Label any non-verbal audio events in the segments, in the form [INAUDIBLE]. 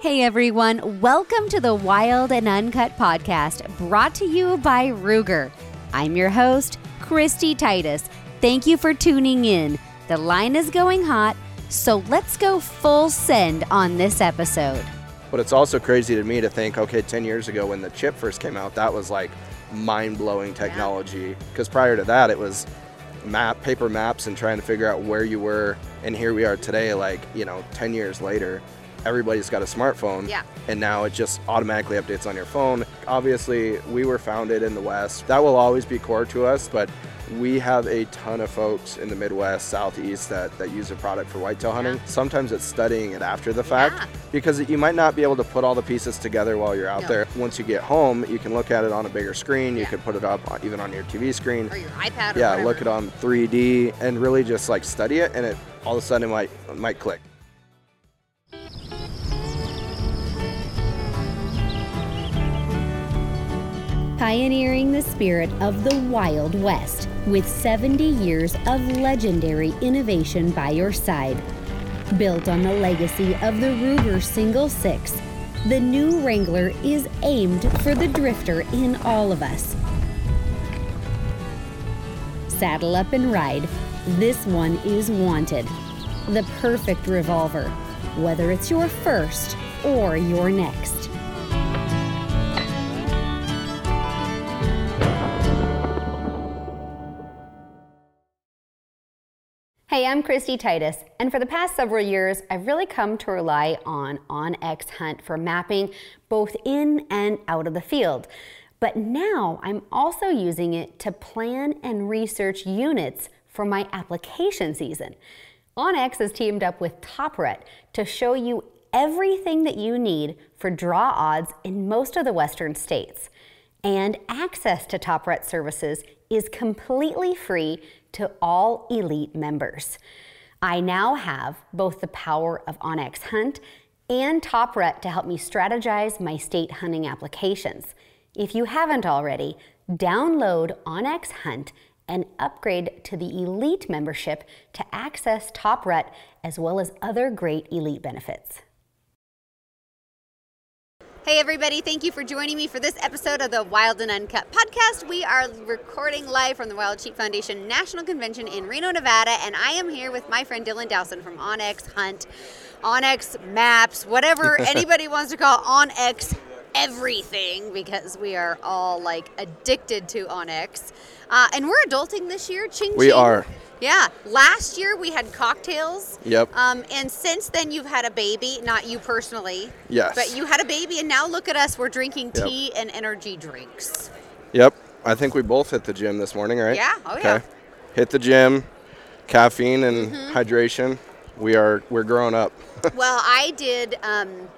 Hey everyone, welcome to the Wild and Uncut podcast brought to you by Ruger. I'm your host, Christie Titus. Thank you for tuning in. The line is going hot, so let's go full send on this episode. But it's also crazy to me to think, okay, 10 years ago when the chip first came out, that was like mind blowing technology. Because prior to that, it was map, paper maps, and trying to figure out where you were. And here we are today, like, you know, 10 years later everybody's got a smartphone. Yeah. And now it just automatically updates on your phone. Obviously, we were founded in the West. That will always be core to us, but we have a ton of folks in the Midwest, Southeast that, that use the product for whitetail hunting. Yeah. Sometimes it's studying it after the fact Yeah. because you might not be able to put all the pieces together while you're out No. there. Once you get home, you can look at it on a bigger screen. You Yeah. can put it up on, even on your TV screen. Or your iPad or Yeah, whatever. look it on 3D and really just like study it, and it all of a sudden it might it might click. Pioneering the spirit of the Wild West with 70 years of legendary innovation by your side. Built on the legacy of the Ruger Single Six, the new Wrangler is aimed for the drifter in all of us. Saddle up and ride. This one is wanted. The perfect revolver, whether it's your first or your next. Hey, I'm Christie Titus, and for the past several years, I've really come to rely on OnX Hunt for mapping both in and out of the field. But now I'm also using it to plan and research units for my application season. OnX has teamed up with TopRut to show you everything that you need for draw odds in most of the western states. And access to TopRut services is completely free to all elite members. I now have both the power of OnX Hunt and TopRut to help me strategize my state hunting applications. If you haven't already, download OnX Hunt and upgrade to the Elite membership to access TopRut as well as other great Elite benefits. Hey, everybody, thank you for joining me for this episode of the Wild and Uncut podcast. We are recording live from the Wild Sheep Foundation National Convention in Reno, Nevada, and I am here with my friend Dylan Dowson from onX Hunt, onX Maps, whatever [LAUGHS] anybody wants to call onX everything, because we are all like addicted to onX. Uh, and we're adulting this year, ching We ching. are. Yeah, last year we had cocktails. Yep. Um, and since then you've had a baby, not you personally. Yes. But you had a baby, and now look at us. We're drinking Yep. tea and energy drinks. Yep. I think we both hit the gym this morning, right? Yeah. Oh, yeah. Mm-hmm. Hit the gym, caffeine and hydration. We are we're growing up. [LAUGHS] well, I did. Um,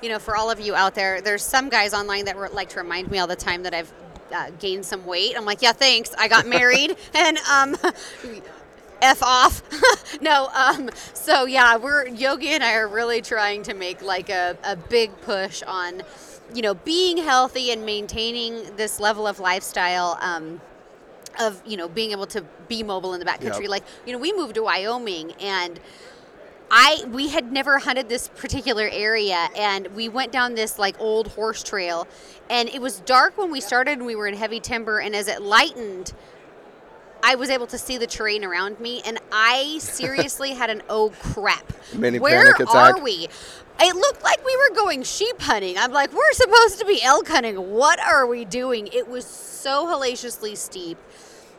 you know, for all of you out there, there's some guys online that were, like to remind me all the time that I've uh, gained some weight. I'm like, yeah, thanks. I got married, [LAUGHS] and um, [LAUGHS] f off. [LAUGHS] no. Um, so yeah, we're Yogi and I are really trying to make like a, a big push on, you know, being healthy and maintaining this level of lifestyle. Um, of you know being able to be mobile in the backcountry. Yep. Like you know, we moved to Wyoming and. I we had never hunted this particular area and we went down this like old horse trail and it was dark when we started and we were in heavy timber and as it lightened I was able to see the terrain around me and I seriously had an oh crap. [LAUGHS] Mini Where are we? It looked like we were going sheep hunting. I'm like, we're supposed to be elk hunting. What are we doing? It was so hellaciously steep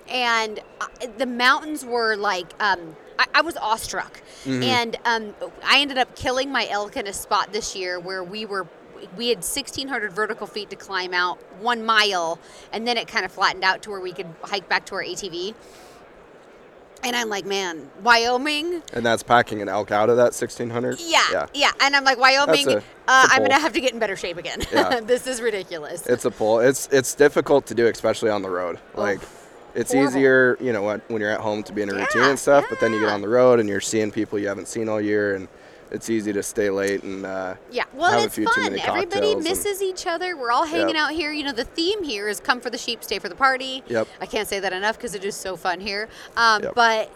and uh, the mountains were like um, I, I was awestruck and um, i ended up killing my elk in a spot this year where we were we had 1600 vertical feet to climb out one mile and then it kind of flattened out to where we could hike back to our atv and i'm like man wyoming And that's packing an elk out of that 1600. yeah yeah, and i'm like wyoming a- uh, i'm gonna have to get in better shape again Yeah. [LAUGHS] this is ridiculous It's a pull. It's it's difficult to do, especially on the road. Like, it's horrible. easier, you know, when when you're at home to be in a routine Yeah, and stuff. But then you get on the road and you're seeing people you haven't seen all year, and it's easy to stay late and uh, Yeah, well, have and a it's few fun. Everybody cocktails and- misses each other. We're all hanging Yep. out here. You know, the theme here is "Come for the sheep, stay for the party." Yep. I can't say that enough because it is so fun here. Um, Yep. But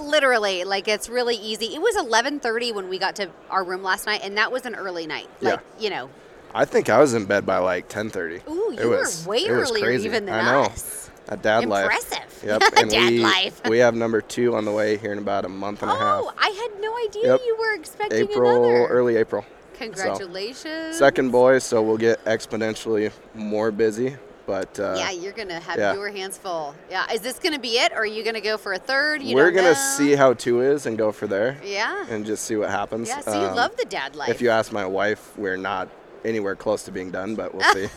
literally like it's really easy. It was 11:30 when we got to our room last night, and that was an early night. Like Yeah. you know, I think I was in bed by like 10:30. Ooh, It you were was- way earlier even than I know. us. A dad life. Impressive. Yep. [LAUGHS] And Dad we, life. we have number two on the way here in about a month and a half. Oh, I had no idea Yep. you were expecting April, another. early April. Congratulations. Second boy, so we'll get exponentially more busy. But uh, yeah, you're gonna have yeah. your hands full. Yeah, is this gonna be it, or are you gonna go for a third? You we're gonna know? see how two is and go for there Yeah. and just see what happens. Yeah. So you Um, love the dad life. If you ask my wife, we're not anywhere close to being done, but we'll [LAUGHS] see.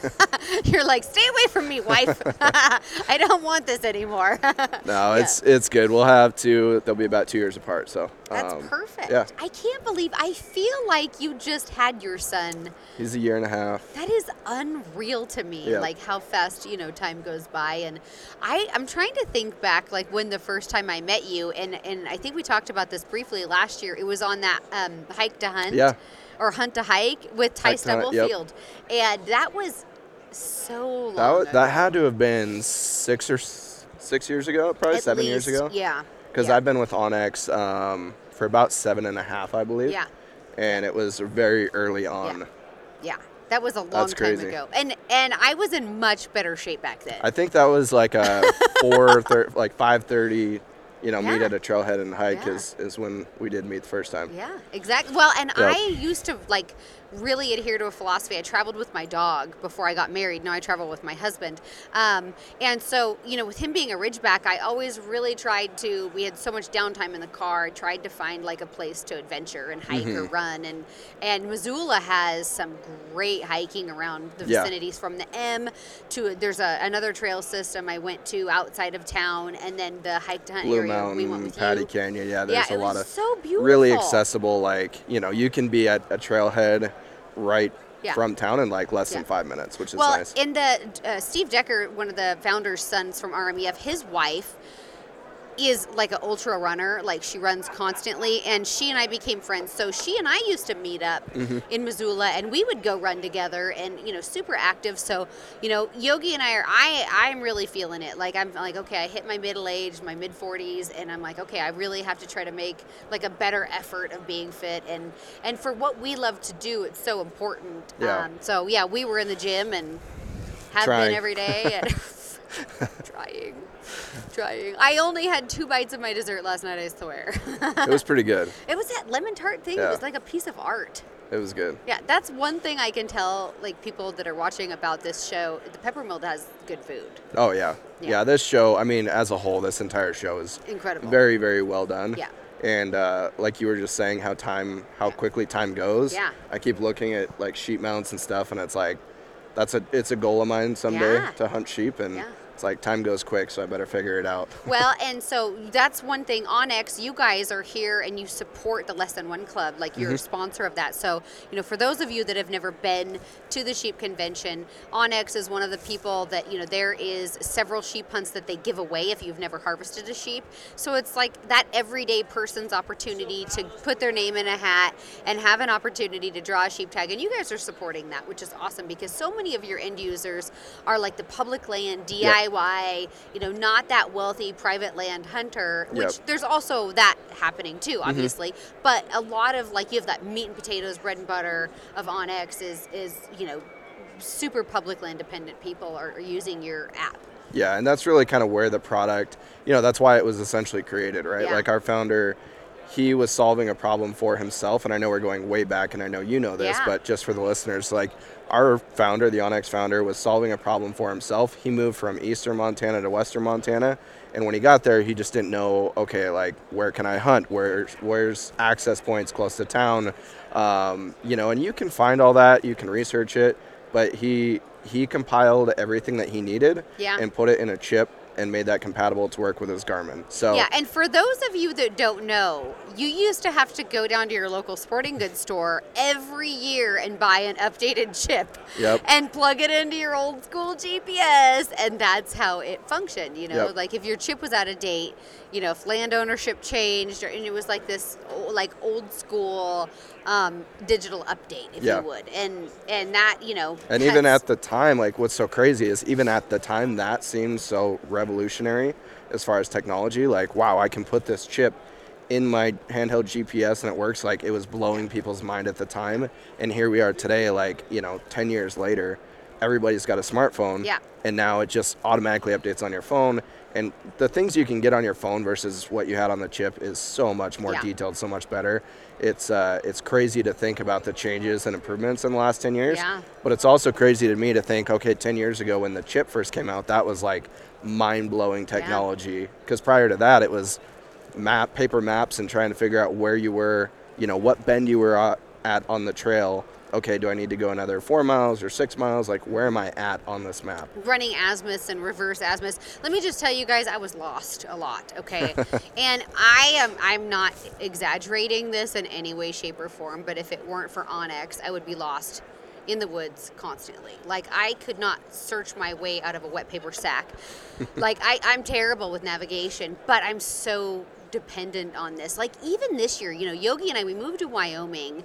You're like, stay away from me, wife. [LAUGHS] [LAUGHS] I don't want this anymore. no, Yeah. it's it's good. We'll have two. They'll be about two years apart. So That's um, perfect. Yeah, I can't believe. I feel like you just had your son. he's a year and a half. That is unreal to me. Yeah. Like how fast you know time goes by, and I I'm trying to think back like when the first time I met you, and and I think we talked about this briefly last year. It was on that um, hike to hunt. Yeah. Or hunt to hike with Ty Hike yep. Stubblefield, and that was so long. That wa- ago. that had to have been six or six years ago, probably At seven years ago. Yeah. Because yeah. I've been with onX um, for about seven and a half, I believe. Yeah. And it was very early on. Yeah, that was a long That's time crazy. ago, and and I was in much better shape back then. I think that was like a [LAUGHS] four, thir- like five thirty, you know, meet at a trailhead and hike Yeah. is, is when we did meet the first time. yeah, exactly. Well, and Yep. I used to like really adhere to a philosophy. I traveled with my dog before I got married. Now I travel with my husband, um, and so you know, with him being a Ridgeback, I always really tried to. We had so much downtime in the car. I tried to find like a place to adventure and hike or Mm-hmm. run, and and Missoula has some great hiking around the Yeah. vicinities from the M to there's a, another trail system I went to outside of town, and then the hike to hunt Blue area we went Mountain, with Pattee you. Canyon. Yeah, Yeah, there's it a lot of so really accessible. Like you know, you can be at a trailhead right Yeah. from town in like less Yeah. than five minutes, which is well, nice. in the uh, Steve Decker, one of the founders' sons from RMEF, his wife is like an ultra runner. Like she runs constantly, and she and I became friends. So she and I used to meet up Mm-hmm. in Missoula, and we would go run together, and you know, super active. So you know, Yogi and I are. I I'm really feeling it. Like I'm like, okay, I hit my middle age, my mid 40s, and I'm like, okay, I really have to try to make like a better effort of being fit, and and for what we love to do, it's so important. Yeah. Um, so yeah, we were in the gym and have Trying. been every day and [LAUGHS] [LAUGHS] trying trying i only had two bites of my dessert last night i swear it was pretty good. [LAUGHS] it was that lemon tart thing Yeah. it was like a piece of art It was good. yeah that's one thing i can tell like people that are watching about this show the pepper mill has good food Oh yeah. Yeah. yeah, This show, I mean, as a whole, this entire show is incredible very, very well done. Yeah. And uh, like you were just saying, how time, how quickly time goes. Yeah. I keep looking at like sheep mounts and stuff, and it's like, that's a, it's a goal of mine someday Yeah. to hunt sheep, and Yeah. It's like time goes quick, so I better figure it out. [LAUGHS] well, and so that's one thing. onX, you guys are here and you support the Less Than One Club, like you're a mm-hmm. sponsor of that. So, you know, for those of you that have never been to the sheep convention, onX is one of the people that, you know, there is several sheep hunts that they give away if you've never harvested a sheep. So it's like that everyday person's opportunity to put their name in a hat and have an opportunity to draw a sheep tag. And you guys are supporting that, which is awesome because so many of your end users are like the public land, DIY, you know, not that wealthy private land hunter, which Yep. there's also that happening too, mm-hmm. obviously. But a lot of like you have that meat and potatoes, bread and butter of onX is is, you know, super public land dependent people are, are using your app. Yeah, and that's really kind of where the product, you know, that's why it was essentially created, right? Yeah. Like our founder, he was solving a problem for himself, and I know we're going way back, and I know you know this, Yeah. but just for the listeners, like our founder, the onX founder, was solving a problem for himself. He moved from eastern Montana to western Montana, and when he got there, he just didn't know, okay, like where can I hunt? Where where's access points close to town? Um, you know, and you can find all that, you can research it, but he he compiled everything that he needed Yeah. and put it in a chip and made that compatible to work with his Garmin. So Yeah, and for those of you that don't know, you used to have to go down to your local sporting goods store every year and buy an updated chip Yep. and plug it into your old school GPS, and that's how it functioned. You know, Yep. like if your chip was out of date, you know, if land ownership changed, or, and it was like this like old school um, digital update, if Yeah. you would, and and that you know, And even at the time, like what's so crazy is even at the time that seemed so revolutionary as far as technology. Like, wow, I can put this chip in my handheld GPS and it works. Like, it was blowing people's mind at the time. And here we are today, like, you know, 10 years later, everybody's got a smartphone. Yeah. And now it just automatically updates on your phone. And the things you can get on your phone versus what you had on the chip is so much more Yeah. detailed, so much better. It's uh, it's crazy to think about the changes and improvements in the last 10 years. Yeah. But it's also crazy to me to think, okay, 10 years ago when the chip first came out, that was like mind blowing technology. Because prior to that, it was map, paper maps, and trying to figure out where you were, you know, what bend you were at- at on the trail. Okay, do I need to go another four miles or six miles? Like, where am I at on this map? running azimuths and reverse azimuths. Let me just tell you guys, I was lost a lot. Okay, [LAUGHS] and I am I'm not exaggerating this in any way, shape, or form. But if it weren't for onX, I would be lost in the woods constantly. Like I could not search my way out of a wet paper sack. [LAUGHS] like I, I'm terrible with navigation, but I'm so dependent on this. Like even this year, you know, Yogi and I we moved to Wyoming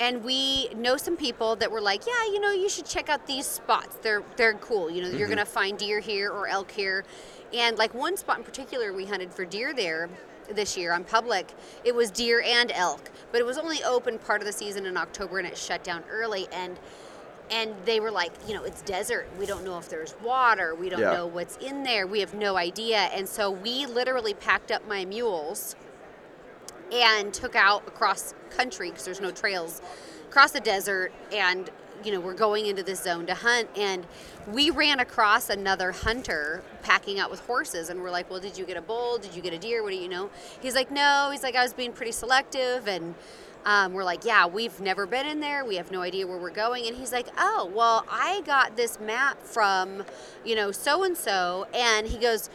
and we know some people that were like, yeah, you know, you should check out these spots. They're they're cool. You know, you're mm-hmm. gonna find deer here or elk here, and like one spot in particular, we hunted for deer there this year on public. It was deer and elk, but it was only open part of the season in October, and it shut down early. And and they were like, you know, it's desert. We don't know if there's water. We don't Yeah. know what's in there. We have no idea. And so we literally packed up my mules and took out across country because there's no trails across the desert and you know we're going into this zone to hunt. And we ran across another hunter packing out with horses and we're like well did you get a bull? Did you get a deer? What do you know? He's like no. He's like i was being pretty selective and um, we're like yeah we've never been in there. We have no idea where we're going. And he's like oh well i got this map from you know so and so and he goes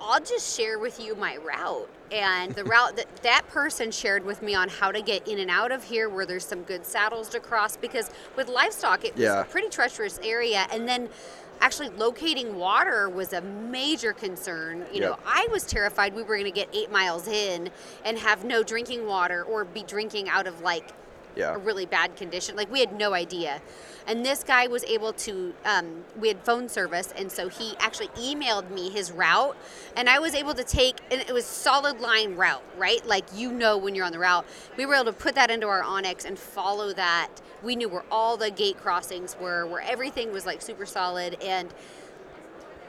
I'll just share with you my route. And the route that that person shared with me on how to get in and out of here, where there's some good saddles to cross, because with livestock, it was Yeah. a pretty treacherous area. And then actually locating water was a major concern. You know, I was terrified we were going to get eight miles in and have no drinking water or be drinking out of like Yeah. a really bad condition. Like we had no idea. And this guy was able to, um, we had phone service, and so he actually emailed me his route, and I was able to take, and it was solid line route, right? Like you know when you're on the route. We were able to put that into our onX and follow that. We knew where all the gate crossings were, where everything was like super solid, and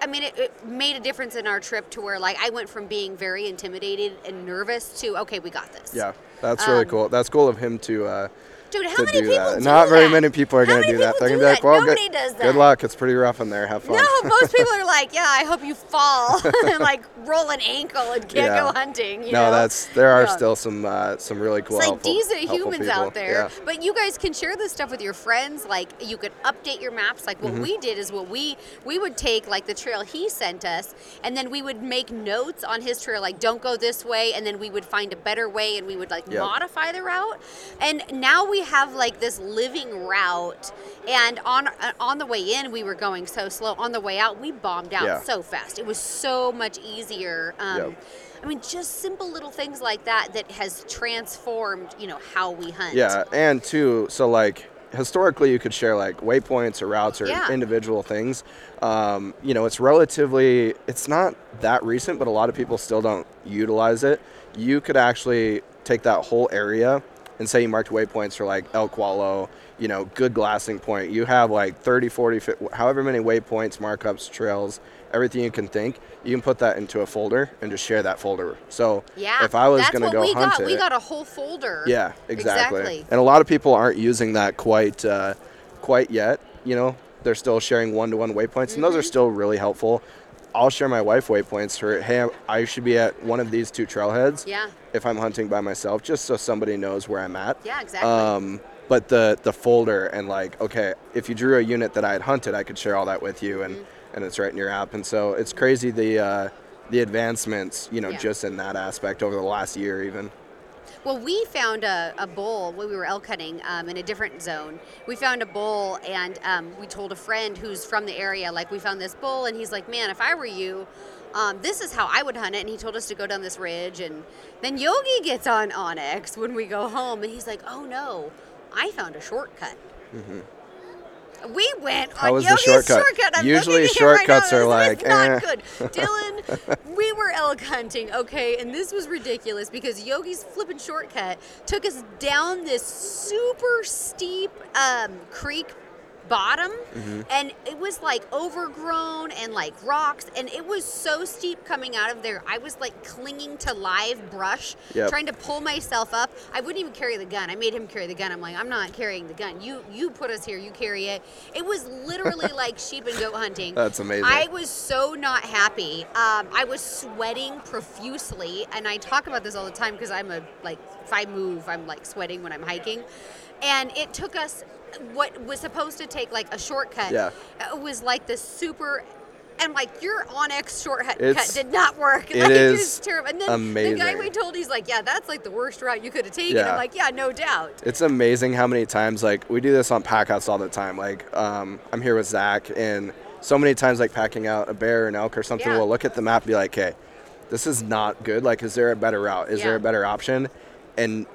I mean, it, it made a difference in our trip to where like I went from being very intimidated and nervous to okay, we got this. Yeah, that's really Um, cool. That's cool of him to uh, Dude, how many people that. do Not very that? many people are going to do that. They're going to be like, well, Nobody good, good luck. It's pretty rough in there. Have fun. No, most [LAUGHS] people are like, yeah, I hope you fall [LAUGHS] and like roll an ankle and can't Yeah. go hunting. You no, know? that's there are Yeah. still some uh, some really cool. It's like helpful, decent humans people. out there. Yeah. But you guys can share this stuff with your friends. Like you could update your maps. Like Mm-hmm. what we did is what we we would take like the trail he sent us, and then we would make notes on his trail, like don't go this way, and then we would find a better way, and we would like Yep. modify the route. And now we have like this living route. And on uh, on the way in, we were going so slow. On the way out, we bombed out Yeah. so fast. It was so much easier. Um, Yep. I mean, just simple little things like that that has transformed, you know, how we hunt. Yeah, and too, so like historically, you could share like waypoints or routes or Yeah. individual things. Um, you know, it's relatively, it's not that recent, but a lot of people still don't utilize it. You could actually take that whole area and say you marked waypoints for like El Wallow, you know, good glassing point. You have like 30, 40, 50, however many waypoints, markups, trails, everything you can think. You can put that into a folder and just share that folder. So Yeah. if I was going to go we hunt got. it, We got a whole folder. yeah, exactly. Exactly. And a lot of people aren't using that quite uh, quite yet. You know, they're still sharing one-to-one waypoints, and those Mm-hmm. are still really helpful. I'll share my wife waypoints for hey, I should be at one of these two trailheads Yeah. if I'm hunting by myself, just so somebody knows where I'm at. Yeah, exactly. Um, but the the folder and like, okay, if you drew a unit that I had hunted, I could share all that with you, and Mm-hmm. and it's right in your app. And so it's crazy the uh, the advancements, you know, Yeah. just in that aspect over the last year, even. Well, we found a, a bull when we were elk hunting um, in a different zone. We found a bull, and um, we told a friend who's from the area, like, we found this bull, and he's like, man, if I were you, um, this is how I would hunt it. And he told us to go down this ridge. And then Yogi gets on onX when we go home, and he's like, oh no, I found a shortcut. We went How on Yogi's shortcut? shortcut. I'm Usually looking at it shortcuts right now. are like, is not eh. good. Dylan, [LAUGHS] we were elk hunting, okay, and this was ridiculous because Yogi's flipping shortcut took us down this super steep um, creek bottom Mm-hmm. and it was like overgrown and like rocks and it was so steep coming out of there. I was like clinging to live brush Yep. trying to pull myself up. I wouldn't even carry the gun. I made him carry the gun. I'm like i'm not carrying the gun. You you put us here. You carry it. It was literally [LAUGHS] like sheep and goat hunting. That's amazing. i was so not happy. Um, i was sweating profusely and i talk about this all the time because i'm a like if i move i'm like sweating when i'm hiking. And it took us what was supposed to take like a shortcut Yeah. was like this super and like your onX shortcut It's- did not work. it [LAUGHS] like, is was terrible. And then the guy we told, he's like, "Yeah, that's like the worst route you could have taken." Yeah. I'm like, "Yeah, no doubt." It's amazing how many times like we do this on packouts all the time. Like um, I'm here with Zach, and so many times like packing out a bear, or an elk, or something. Yeah. We'll look at the map, and be like, "Okay, this is not good. Like, is there a better route? Is there a better option?" And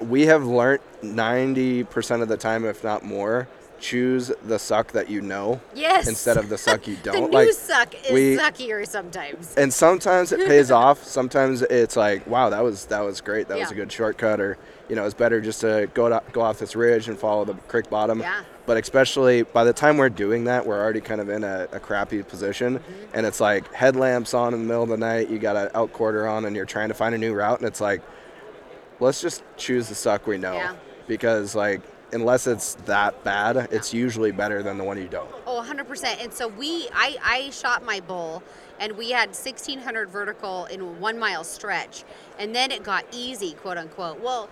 we have learned 90% of the time, if not more, choose the suck that you know Yes. instead of the suck you [LAUGHS] don't. new like suck is we- suckier sometimes. and sometimes it pays [LAUGHS] off. Sometimes it's like, wow, that was that was great. That was a good shortcut, or you know, it's better just to go to, go off this ridge and follow the creek bottom. Yeah. But especially by the time we're doing that, we're already kind of in a, a crappy position, Mm-hmm. and it's like headlamps on in the middle of the night. You got an out quarter on, and you're trying to find a new route, and it's like, let's just choose the suck we know, Yeah. because like unless it's that bad, it's usually better than the one you don't. Oh, 100%. And so we, I, I shot my bull and we had 1600 vertical in one mile stretch. And then it got easy, quote unquote. Well,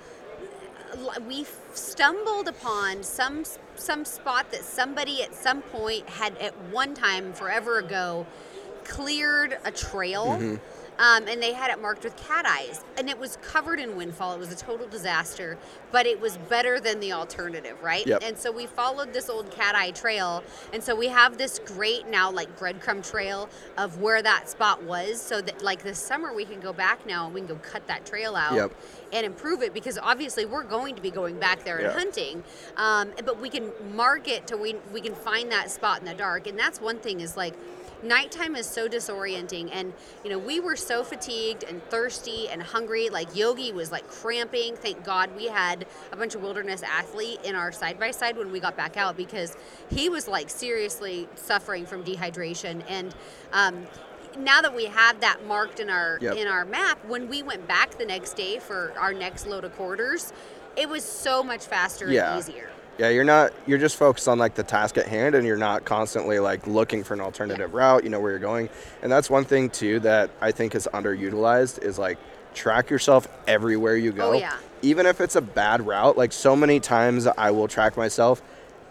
we stumbled upon some some spot that somebody at some point had at one time forever ago cleared a trail Mm-hmm. Um, and they had it marked with cat eyes and it was covered in windfall it was a total disaster but it was better than the alternative right Yep. and so we followed this old cat eye trail and so we have this great now like breadcrumb trail of where that spot was so that like this summer we can go back now and we can go cut that trail out Yep. and improve it because obviously we're going to be going back there and Yeah. hunting um, but we can mark it to we, we can find that spot in the dark and that's one thing is like nighttime is so disorienting and you know we were so fatigued and thirsty and hungry like yogi was like cramping thank god we had a bunch of wilderness athlete in our side by side when we got back out because he was like seriously suffering from dehydration and um, now that we have that marked in our Yep. in our map when we went back the next day for our next load of quarters it was so much faster Yeah. and easier Yeah, you're not. You're just focused on like the task at hand, and you're not constantly like looking for an alternative route. You know where you're going, and that's one thing too that I think is underutilized is like track yourself everywhere you oh, go. Oh, yeah. Even if it's a bad route, like so many times I will track myself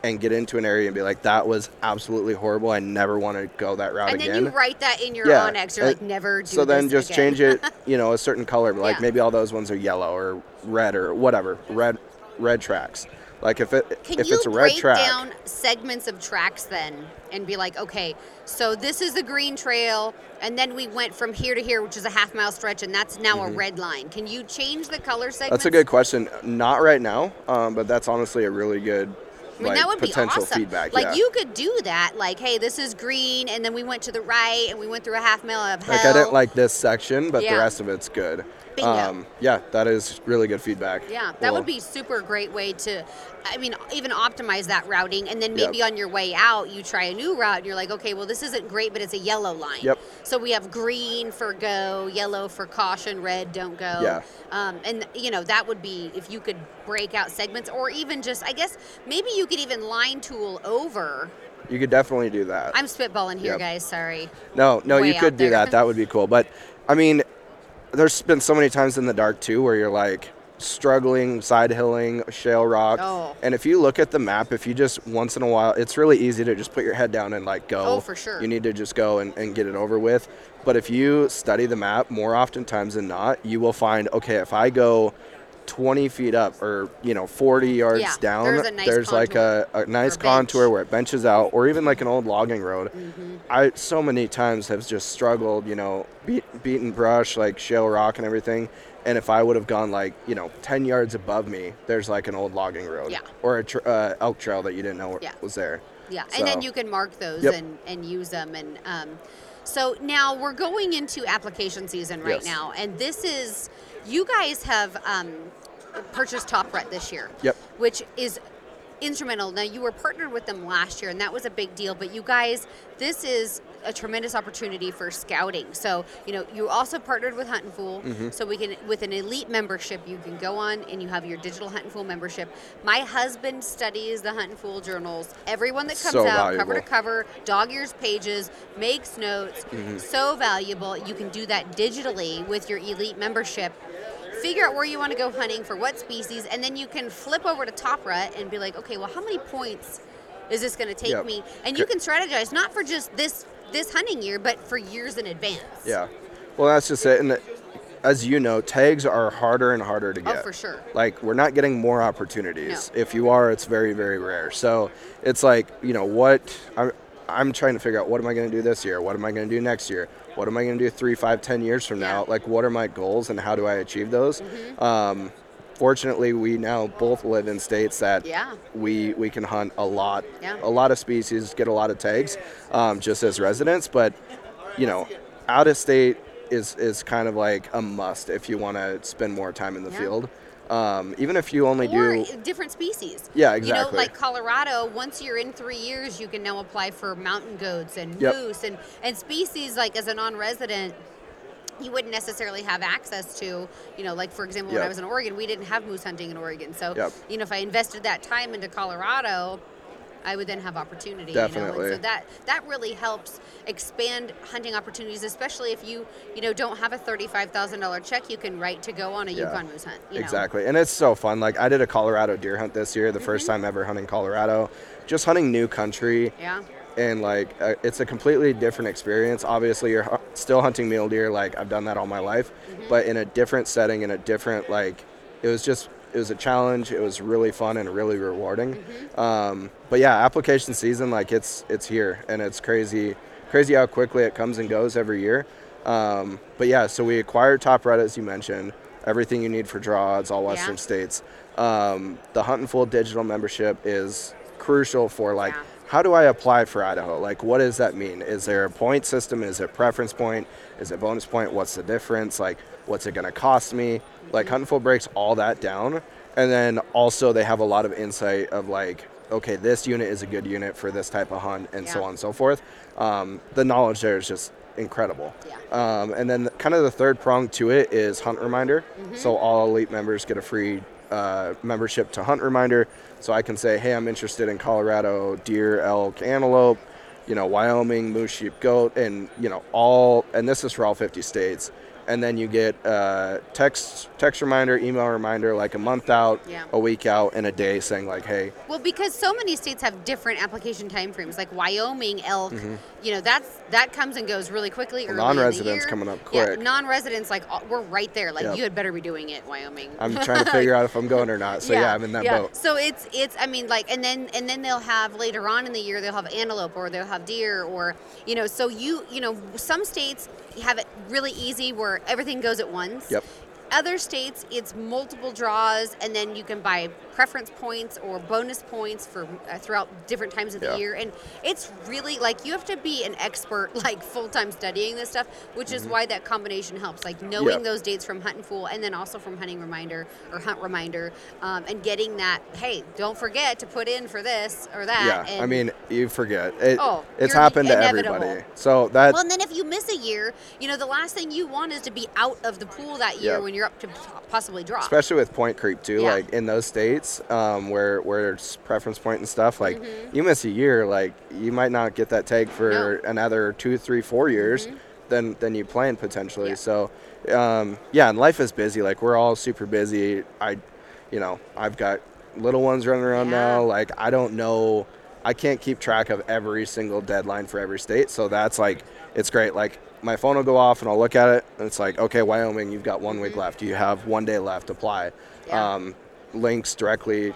and get into an area and be like, "That was absolutely horrible. I never want to go that route again. and then again." you write that in your Yeah, onX. You're and like, never do that. so then just again." change it, [LAUGHS] you know, a certain color. Like Yeah. maybe all those ones are yellow or red or whatever. Red, red tracks. Like if it Can if you it's a red break down segments of tracks then and be like, okay, so this is the green trail, and then we went from here to here, which is a half mile stretch, and that's now a red line. Can you change the color segments? Mm-hmm. That's a good question. Not right now, um, but that's honestly a really good I mean, like, that would be potential awesome. feedback. Like yeah. you could do that. Like, hey, this is green, and then we went to the right, and we went through a half mile of hell. like I didn't like this section, but Yeah. the rest of it's good. Bingo. yeah, that is really good feedback. Yeah, that Well, would be super great way to, I mean, even optimize that routing, and then Yep. maybe on your way out, you try a new route, and you're like, okay, well, this isn't great, but it's a yellow line. Yep. So we have green for go, yellow for caution, red don't go. Yeah. Um, and you know that would be if you could break out segments, or even just, I guess maybe you could even line tool over. you could definitely do that. I'm spitballing here, Yep. guys. Sorry. No, no, way you could do that. That would be cool. But I mean, there's been so many times in the dark too where you're like struggling, side hilling, shale rock. Oh. And if you look at the map, if you just once in a while, it's really easy to just put your head down and like go. Oh, for sure. You need to just go and, and get it over with. But if you study the map more oftentimes than not, you will find okay, if I go 20 feet up or you know 40 yards Yeah, down there's nice like a, a nice contour where it benches out or even like an old logging road Mm-hmm. i so many times have just struggled you know beat, beaten brush like shale rock and everything and if i would have gone like you know 10 yards above me there's like an old logging road Yeah. or a tr- uh, elk trail that you didn't know Yeah. was there Yeah, So- and then you can mark those Yep. and, and use them. And um, so now we're going into application season right Yes. now, and this is you guys have um, purchased Top Rut this year. Yep. Which is instrumental. Now you were partnered with them last year, and that was a big deal. But you guys, this is a tremendous opportunity for scouting. So you know you also partnered with Huntin' Fool, Mm-hmm. so we can with an elite membership you can go on and you have your digital Huntin' Fool membership. My husband studies the Huntin' Fool journals. Everyone that comes So out, cover to cover, dog ears pages, makes notes. Mm-hmm. So valuable. You can do that digitally with your elite membership. Figure out where you want to go hunting for what species, and then you can flip over to Top Rut and be like, okay, well, how many points is this going to take Yep. me? And you can strategize not for just this this hunting year, but for years in advance. Yeah. Well, that's just it. And as you know, tags are harder and harder to get. Oh, for sure. Like we're not getting more opportunities. If you are, it's very, very rare. So it's like you know what I'm. I'm trying to figure out what am I going to do this year? What am I going to do next year? What am I going to do three, five, ten years from now? Yeah. Like, what are my goals and how do I achieve those? Mm-hmm. Um, fortunately, we now both live in states that Yeah. we we can hunt a lot, Yeah. a lot of species, get a lot of tags, um, just as residents. But you know, out of state is is kind of like a must if you want to spend more time in the Yeah. field. Um, even if you only or do, different species. Yeah, exactly. You know, like Colorado, once you're in three years, you can now apply for mountain goats and Yep. moose and, and species like as a non-resident. You wouldn't necessarily have access to, you know, like for example, when I was in Oregon, we didn't have moose hunting in Oregon. So, Yep. you know, if I invested that time into Colorado, I would then have opportunity. You know? Definitely. So that that really helps expand hunting opportunities, especially if you, you know, don't have a thirty-five thousand dollar check you can write to go on a Yeah. Yukon moose hunt. You know? Exactly. And it's so fun. Like I did a Colorado deer hunt this year, the first Mm-hmm. time ever hunting Colorado. Just hunting new country Yeah. And like uh, it's a completely different experience. Obviously, you're still hunting mule deer like I've done that all my life, Mm-hmm. but in a different setting in a different like it was just it was a challenge. It was really fun and really rewarding. Mm-hmm. Um, but yeah, application season like it's it's here and it's crazy crazy how quickly it comes and goes every year. Um, but yeah, so we acquired Top Rut as you mentioned. Everything you need for draws, all Western Yeah. states. Um, the Huntin' Fool digital membership is crucial for like Yeah. How do I apply for Idaho? Like, what does that mean? Is there a point system? Is it preference point? Is it bonus point? What's the difference? Like, what's it going to cost me? Like, Huntin' Fool breaks all that down. And then also, they have a lot of insight of like, okay, this unit is a good unit for this type of hunt, and so on and so forth. Um, the knowledge there is just incredible. Yeah. Um, and then, kind of the third prong to it is Hunt Reminder. Mm-hmm. So all elite members get a free uh, membership to Hunt Reminder. So I can say, hey, I'm interested in Colorado deer, elk, antelope, you know, Wyoming, moose, sheep, goat, and you know all. And this is for all 50 states. And then you get uh, text text reminder, email reminder, like a month out, Yeah. a week out, and a day saying like, hey, Well, because so many states have different application timeframes, like Wyoming elk, you know, that's that comes and goes really quickly. early in the Mm-hmm. non-residents coming up Yeah, quick. non-residents, like we're right there. Like Yep. you had better be doing it, Wyoming. I'm trying to [LAUGHS] figure out if I'm going or not. So yeah, I'm in that yeah. boat. So it's it's I mean like and then and then they'll have later on in the year they'll have antelope or they'll have deer or you know so you you know some states have it really easy where everything goes at once. Yep. Other states it's multiple draws and then you can buy preference points or bonus points for uh, throughout different times of the year and it's really like you have to be an expert [LAUGHS] like full-time studying this stuff which is why that combination helps like knowing Mm-hmm. Yeah. those dates from Huntin' Fool and then also from Hunting Reminder or Hunt Reminder um, and getting that hey don't forget to put in for this or that Yeah, I mean, you forget. It, Oh, it's happened to everybody. So that well and then if you miss a year you know the last thing you want is to be out of the pool that year Yeah. when you're up to possibly drop especially with point creep too Yeah. like in those states um, where where it's preference point and stuff like Mm-hmm. you miss a year like you might not get that tag for another two three four years than than you planned potentially Mm-hmm. Yeah. so um, yeah and life is busy like we're all super busy i you know i've got little ones running around Yeah. now like i don't know i can't keep track of every single deadline for every state so that's like it's great like my phone will go off and I'll look at it and it's like, okay, Wyoming, you've got one week left. You have one day left. To apply. Mm-hmm. Yeah. Um, links directly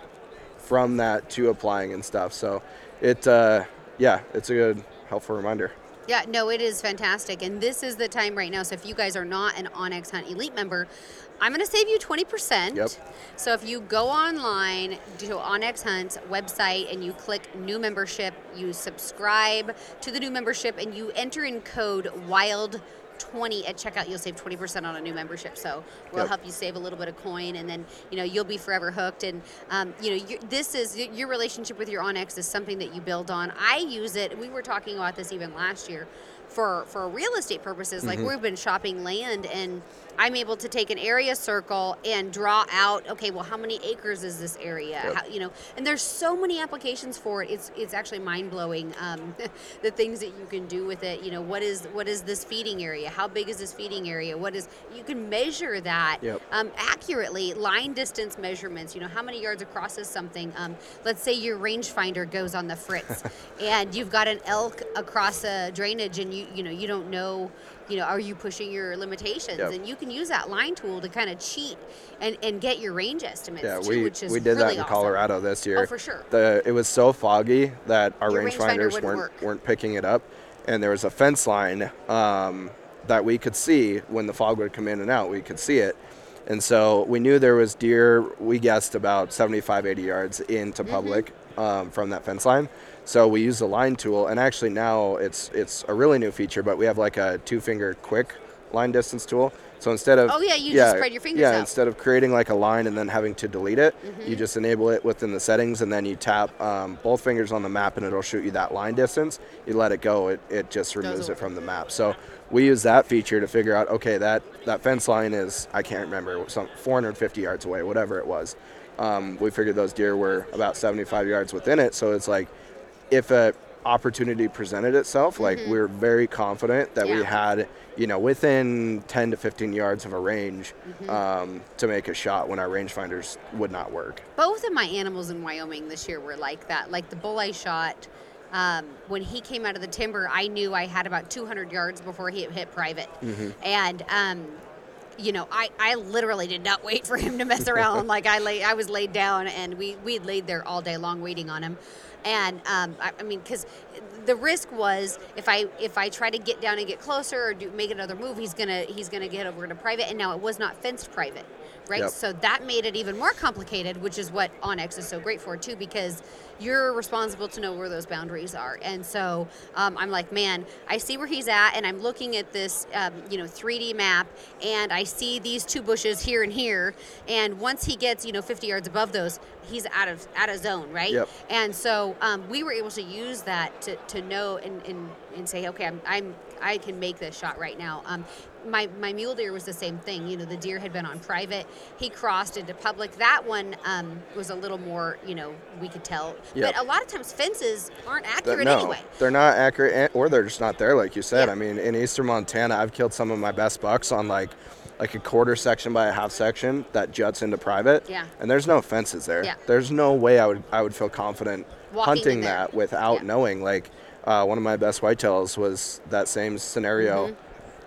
from that to applying and stuff. So it, uh, yeah, it's a good helpful reminder. Yeah, no, it is fantastic. And this is the time right now. So if you guys are not an onX Hunt Elite member, I'm going to save you 20%. Yep. So if you go online to OnX Hunt's website and you click new membership, you subscribe to the new membership and you enter in code WILD 20 at checkout you'll save 20% on a new membership. So we'll Yep. help you save a little bit of coin and then you know you'll be forever hooked. And um, you know you this is your relationship with your onx is something that you build on. I use it we were talking about this even last year for for real estate purposes. Like we've been shopping land and i'm able to take an area circle and draw out okay well how many acres is this area? Yep. how, you know and there's so many applications for it. It's it's actually mind-blowing um, [LAUGHS] the things that you can do with it. You know what is what is this feeding area? How big is this feeding area? What is you can measure that Yep. um, accurately line distance measurements you know how many yards across is something. Um, let's say your rangefinder goes on the fritz [LAUGHS] and you've got an elk across a drainage and you you know you don't know you know are you pushing your limitations Yep. and you can use that line tool to kind of cheat and, and get your range estimates Yeah, too, we, which is we did that in awesome. Colorado this year. Oh, for sure. The it was so foggy that our rangefinders weren't work. weren't picking it up, and there was a fence line um, that we could see when the fog would come in and out. We could see it, and so we knew there was deer. We guessed about 75, 80 yards into Mm-hmm. public um, from that fence line. So we use the line tool, and actually now it's it's a really new feature. But we have like a two finger quick line distance tool. So instead of Oh, yeah, you just spread your fingers yeah, out. instead of creating like a line and then having to delete it, Mm-hmm. you just enable it within the settings and then you tap um, both fingers on the map and it'll shoot you that line distance. You let it go, it, it just removes it from the map. So we use that feature to figure out okay that that fence line is I can't remember some 450 yards away, whatever it was. Um, we figured those deer were about 75 yards within it, so it's like if a opportunity presented itself, like we were very confident that we Mm-hmm. Had, you know, within 10 to 15 yards of a range Mm-hmm. um, to make a shot when our rangefinders would not work. both of my animals in Wyoming this year were like that. Like the bull I shot, um, when he came out of the timber, I knew I had about 200 yards before he hit private. And, um, you know, I, I literally did not wait for him to mess around. [LAUGHS] like I lay, I was laid down, and we we laid there all day long waiting on him. And um, I, I mean, because the risk was if I if I try to get down and get closer or do make another move, he's gonna he's gonna get over to private. And now it was not fenced private, right? Yep. So that made it even more complicated, which is what onX is so great for too, because you're responsible to know where those boundaries are. And so um, I'm like, man, I see where he's at, and I'm looking at this, um, you know, 3D map, and I see these two bushes here and here, and once he gets, you know, 50 yards above those, he's out of out of zone, right? Yep. And so um, we were able to use that to, to know and, and, and say, okay, I'm, I'm I can make this shot right now. Um, my my mule deer was the same thing. You know, the deer had been on private. He crossed into public. That one um, was a little more. You know, we could tell. Yep. But a lot of times fences aren't accurate no, anyway. they're not accurate, or they're just not there, like you said. Yeah. I mean, in eastern Montana, I've killed some of my best bucks on like, like a quarter section by a half section that juts into private. Yeah. And there's no fences there. Yeah. There's no way I would I would feel confident Walking hunting that without Yeah. knowing. Like, uh, one of my best whitetails was that same scenario. Mm-hmm.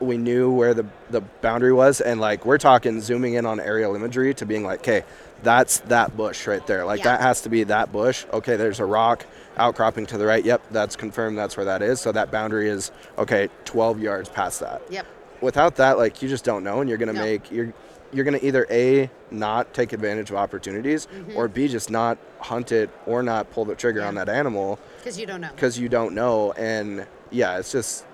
We knew where the the boundary was, and like we're talking zooming in on aerial imagery to being like, okay, that's that bush right there. Like Yeah. that has to be that bush. Okay, there's a rock outcropping to the right. Yep, that's confirmed. That's where that is. So that boundary is okay, 12 yards past that. Yep. Without that, like you just don't know, and you're gonna No. make you're you're gonna either a not take advantage of opportunities, or b just not hunt it or not pull the trigger Mm-hmm. Yeah. on that animal Because you don't know. because you don't know. And yeah, it's just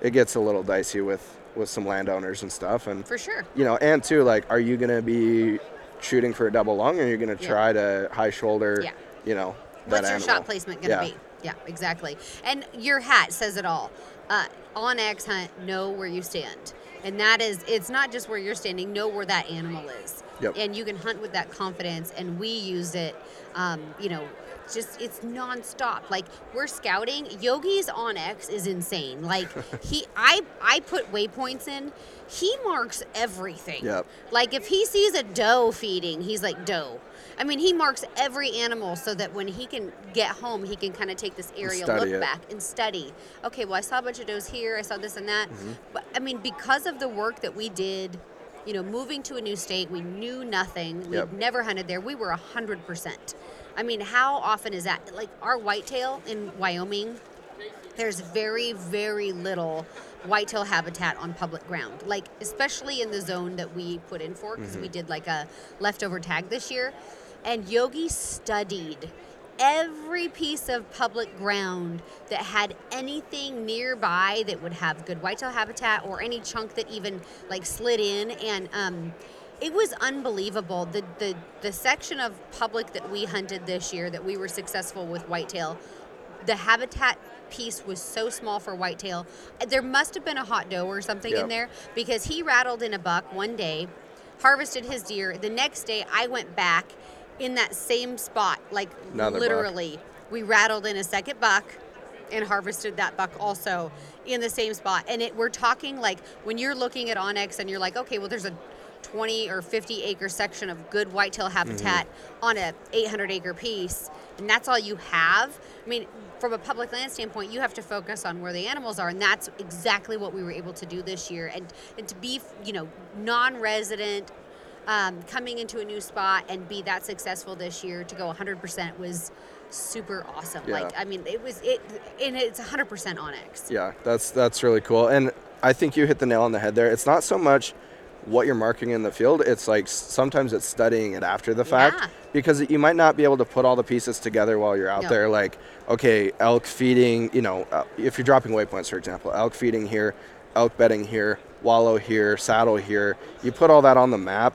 it gets a little dicey with with some landowners and stuff. And For sure. you know, and too, like, are you gonna be shooting for a double lung, or are you gonna Yeah. try to high shoulder? Yeah. You know, What's your animal? shot placement going to Yeah. be? Yeah, exactly. And your hat says it all. Uh, on X Hunt, know where you stand. And that is, it's not just where you're standing, know where that animal is. Yep. And you can hunt with that confidence. And we use it, um, you know, just it's nonstop. Like we're scouting. Yogi's on X is insane. Like [LAUGHS] he, I, I put waypoints in. He marks everything. Yep. Like if he sees a doe feeding, he's like doe. I mean, he marks every animal so that when he can get home, he can kind of take this aerial look it. back and study. Okay, well, I saw a bunch of does here. I saw this and that. Mm-hmm. But I mean, because of the work that we did, you know, moving to a new state, we knew nothing. We'd Yep. never hunted there. We were hundred percent. I mean, how often is that? Like our whitetail in Wyoming there's very, very little whitetail habitat on public ground, like especially in the zone that we put in for, because we did like a leftover tag this year. And Yogi studied every piece of public ground that had anything nearby that would have good whitetail habitat or any chunk that even like slid in and um, it was unbelievable the, the the section of public that we hunted this year that we were successful with whitetail the habitat piece was so small for whitetail there must have been a hot doe or something Yep. in there because he rattled in a buck one day harvested his deer the next day i went back in that same spot like Another buck. literally we rattled in a second buck and harvested that buck also in the same spot and it we're talking like when you're looking at onX and you're like okay well there's a 20 or 50 acre section of good whitetail habitat on a 800 acre piece and that's all you have i mean from a public land standpoint you have to focus on where the animals are and that's exactly what we were able to do this year and and to be you know non-resident um, coming into a new spot and be that successful this year to go 100% was super awesome Yeah. like i mean it was it and it's 100% onX Yeah, that's that's really cool. And I think you hit the nail on the head there. It's not so much what you're marking in the field. It's like sometimes it's studying it after the fact Yeah. because you might not be able to put all the pieces together while you're out No. there. Like, okay, elk feeding. You know, uh, if you're dropping waypoints, for example, elk feeding here, elk bedding here, wallow here, saddle here. You put all that on the map,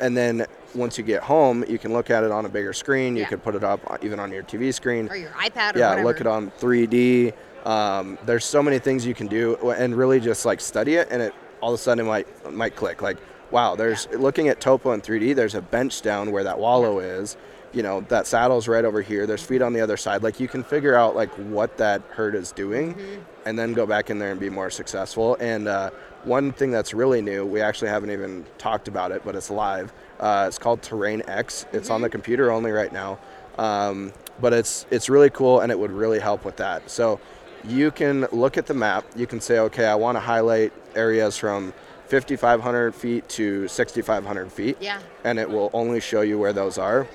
and then once you get home, you can look at it on a bigger screen. You Yeah. could put it up even on your TV screen or your ipad or yeah whatever look it on 3d um, there's so many things you can do and really just like study it and it all of a sudden it might might click. Like wow there's looking at topo in 3d there's a bench down where that wallow is. You know that saddle's right over here. There's feet on the other side. Like you can figure out like what that herd is doing and then go back in there and be more successful. And uh, one thing that's really new we actually haven't even talked about it but it's live uh, it's called terrain x. It's on the computer only right now. Um, but it's it's really cool and it would really help with that. So you can look at the map. You can say okay i want to highlight areas from 5500 feet to 6500 feet Yeah. and it will only show you where those are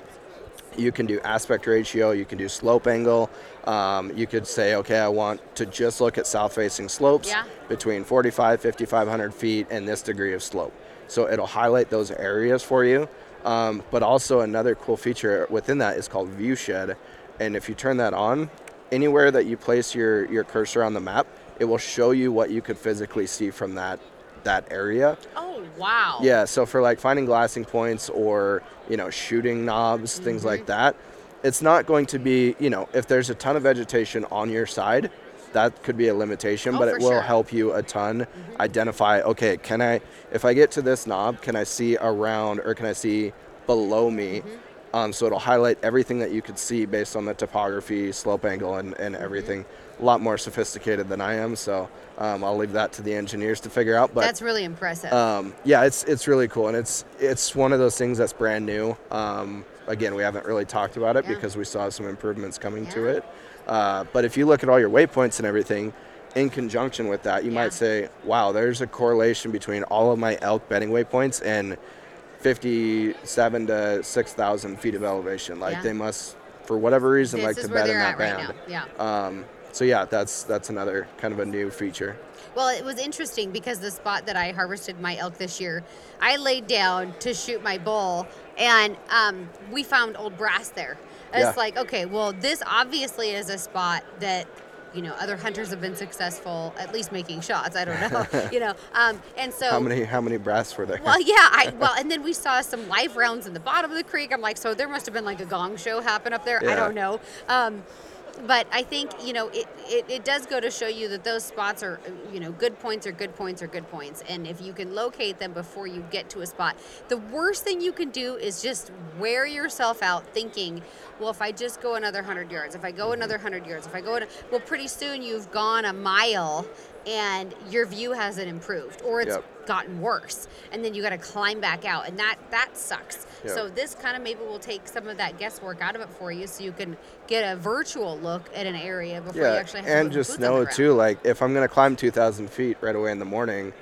you can do aspect ratio you can do slope angle um, you could say okay i want to just look at south facing slopes Yeah. between 45 5500 feet and this degree of slope so it'll highlight those areas for you um, but also another cool feature within that is called Viewshed. and if you turn that on anywhere that you place your, your cursor on the map it will show you what you could physically see from that that area oh wow yeah, so for like finding glassing points or, you know, shooting knobs, things Mm-hmm. like that, it's not going to be, you know, if there's a ton of vegetation on your side, that could be a limitation, Oh, but it will sure. Mm-hmm. help you a ton identify, okay, can I, if I get to this knob, can I see around or can I see below me? Mm-hmm. Um, so it'll highlight everything that you could see based on the topography, slope angle, and, and Mm-hmm. A lot more sophisticated than I am, so um, I'll leave that to the engineers to figure out. But that's really impressive um, yeah, it's it's really cool, and it's it's one of those things that's brand new. Um, again, we haven't really talked about it Yeah. because we still have some improvements coming to it. Uh, but if you look at all your waypoints and everything, in conjunction with that, you Yeah. might say, "Wow, there's a correlation between all of my elk bedding waypoints and 57 to 6,000 feet of elevation. Like Yeah. they must, for whatever reason, this like to bed in that right band." now yeah Um, so yeah, that's that's another kind of a new feature. Well, it was interesting because the spot that I harvested my elk this year, I laid down to shoot my bull, and um, we found old brass there. It's Yeah. like, okay, well, this obviously is a spot that, you know, other hunters have been successful at least making shots. I don't know, [LAUGHS] you know, um, and so. How many how many brass were there? Well, yeah, I well, [LAUGHS] and then we saw some live rounds in the bottom of the creek. I'm like, so there must have been like a gong show happen up there. I don't know. Um, but I think you know it, it, it does go to show you that those spots are you know good points are good points are good points, and if you can locate them before you get to a spot, the worst thing you can do is just wear yourself out thinking, well, if I just go another hundred yards, if I go mm-hmm. another hundred yards, if I go, an- well, pretty soon you've gone a mile and your view hasn't improved, or it's Yep. gotten worse and then you got to climb back out and that that sucks Yeah. so this kind of maybe will take some of that guesswork out of it for you so you can get a virtual look at an area before you actually have to and just boots on the know too, like if I'm gonna climb 2,000 feet right away in the morning,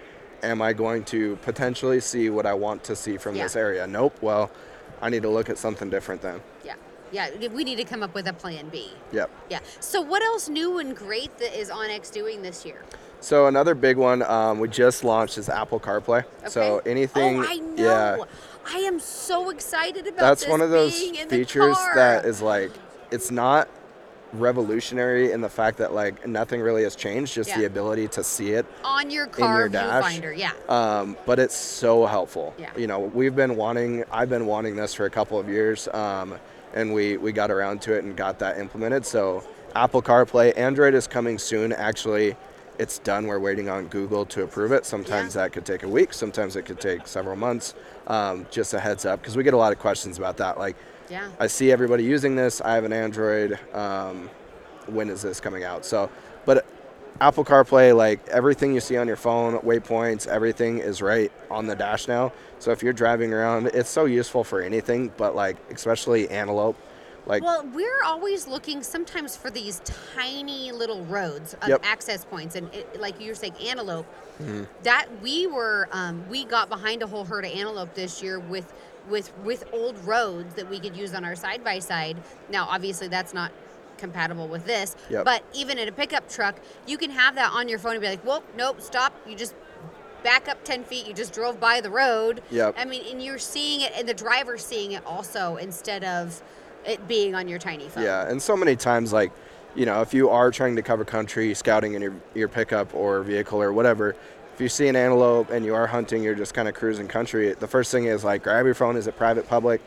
am I going to potentially see what I want to see from Yeah. this area? Nope. Well, I need to look at something different then. yeah Yeah, we need to come up with a plan B. Yep. Yeah. So what else new and great that is OnX doing this year? So another big one um, we just launched is Apple CarPlay. So anything, Oh, I know. yeah, I am so excited about that's this one of those being in the features that is like, it's not revolutionary in the fact that like nothing really has changed, just the ability to see it on your car in your dash. viewfinder. Yeah. um, but it's so helpful. Yeah. You know, we've been wanting, I've been wanting this for a couple of years, um, and we we got around to it and got that implemented. So Apple CarPlay, Android is coming soon. Actually, it's done. We're waiting on Google to approve it. Sometimes Yeah. that could take a week. Sometimes it could take several months. Um, just a heads up, because we get a lot of questions about that. Like, Yeah. I see everybody using this. I have an Android. Um, when is this coming out? So, but Apple CarPlay, like everything you see on your phone, waypoints, everything is right on the dash now. So if you're driving around, it's so useful for anything, but like especially antelope. Like Well, we're always looking sometimes for these tiny little roads of Yep. access points, and it, like you were saying, antelope. Mm-hmm. That we were, um, we got behind a whole herd of antelope this year with, with, with old roads that we could use on our side by side. Now, obviously, that's not compatible with this, Yep. but even in a pickup truck, you can have that on your phone and be like, "Whoa, nope, stop!" You just back up 10 feet you just drove by the road Yep. i mean and you're seeing it and the driver's seeing it also instead of it being on your tiny phone Yeah, and so many times, like, you know, if you are trying to cover country, scouting in your, your pickup or vehicle or whatever, if you see an antelope and you are hunting, you're just kind of cruising country, the first thing is like, grab your phone. Is it private, public?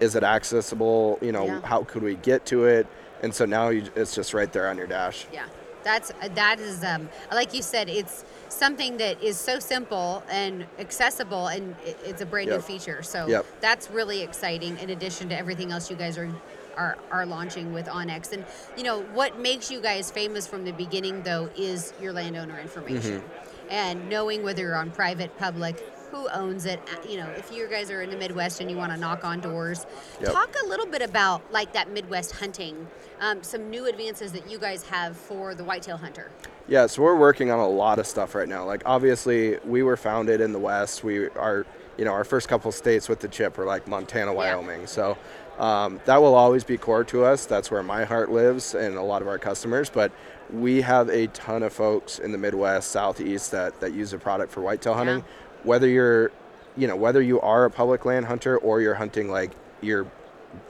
Is it accessible? You know, Yeah. how could we get to it? And so now you, it's just right there on your dash. yeah that's that is um like you said it's something that is so simple and accessible and it's a brand new feature so Yep. that's really exciting in addition to everything else you guys are are, are launching with onX and you know what makes you guys famous from the beginning though is your landowner information Mm-hmm. and knowing whether you're on private public who owns it uh, you know if you guys are in the midwest and you want to knock on doors Yep. talk a little bit about like that midwest hunting um, some new advances that you guys have for the whitetail hunter Yeah, so we're working on a lot of stuff right now. Like obviously, we were founded in the West. We are, you know, our first couple states with the chip were like Montana, Wyoming. So um, that will always be core to us. That's where my heart lives and a lot of our customers. But we have a ton of folks in the Midwest, Southeast that that use the product for whitetail hunting. Yeah. Whether you're, you know, whether you are a public land hunter or you're hunting like your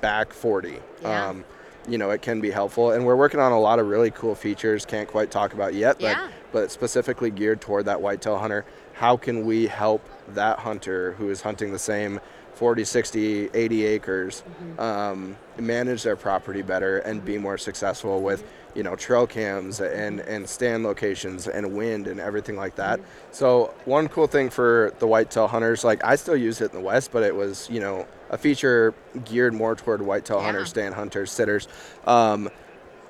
back 40. Yeah. Um, you know, it can be helpful. And we're working on a lot of really cool features. Can't quite talk about yet, but Yeah. but specifically geared toward that whitetail hunter. How can we help that hunter who is hunting the same 40, 60, 80 acres um, manage their property better and be more successful with, you know, trail cams and, and stand locations and wind and everything like that. So one cool thing for the whitetail hunters, like I still use it in the West, but it was, you know, a feature geared more toward whitetail Yeah. hunters, stand hunters, sitters. Um,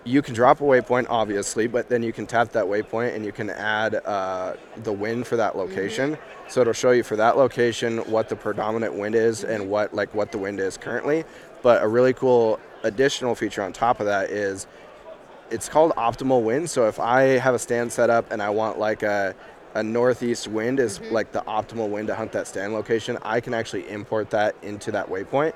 you can drop a waypoint obviously but then you can tap that waypoint and you can add uh, the wind for that location. Mm-hmm. So it'll show you for that location what the predominant wind is and mm-hmm. what like what the wind is currently. But a really cool additional feature on top of that is it's called optimal wind. So if i have a stand set up and i want like a a northeast wind is mm-hmm. like the optimal wind to hunt that stand location i can actually import that into that waypoint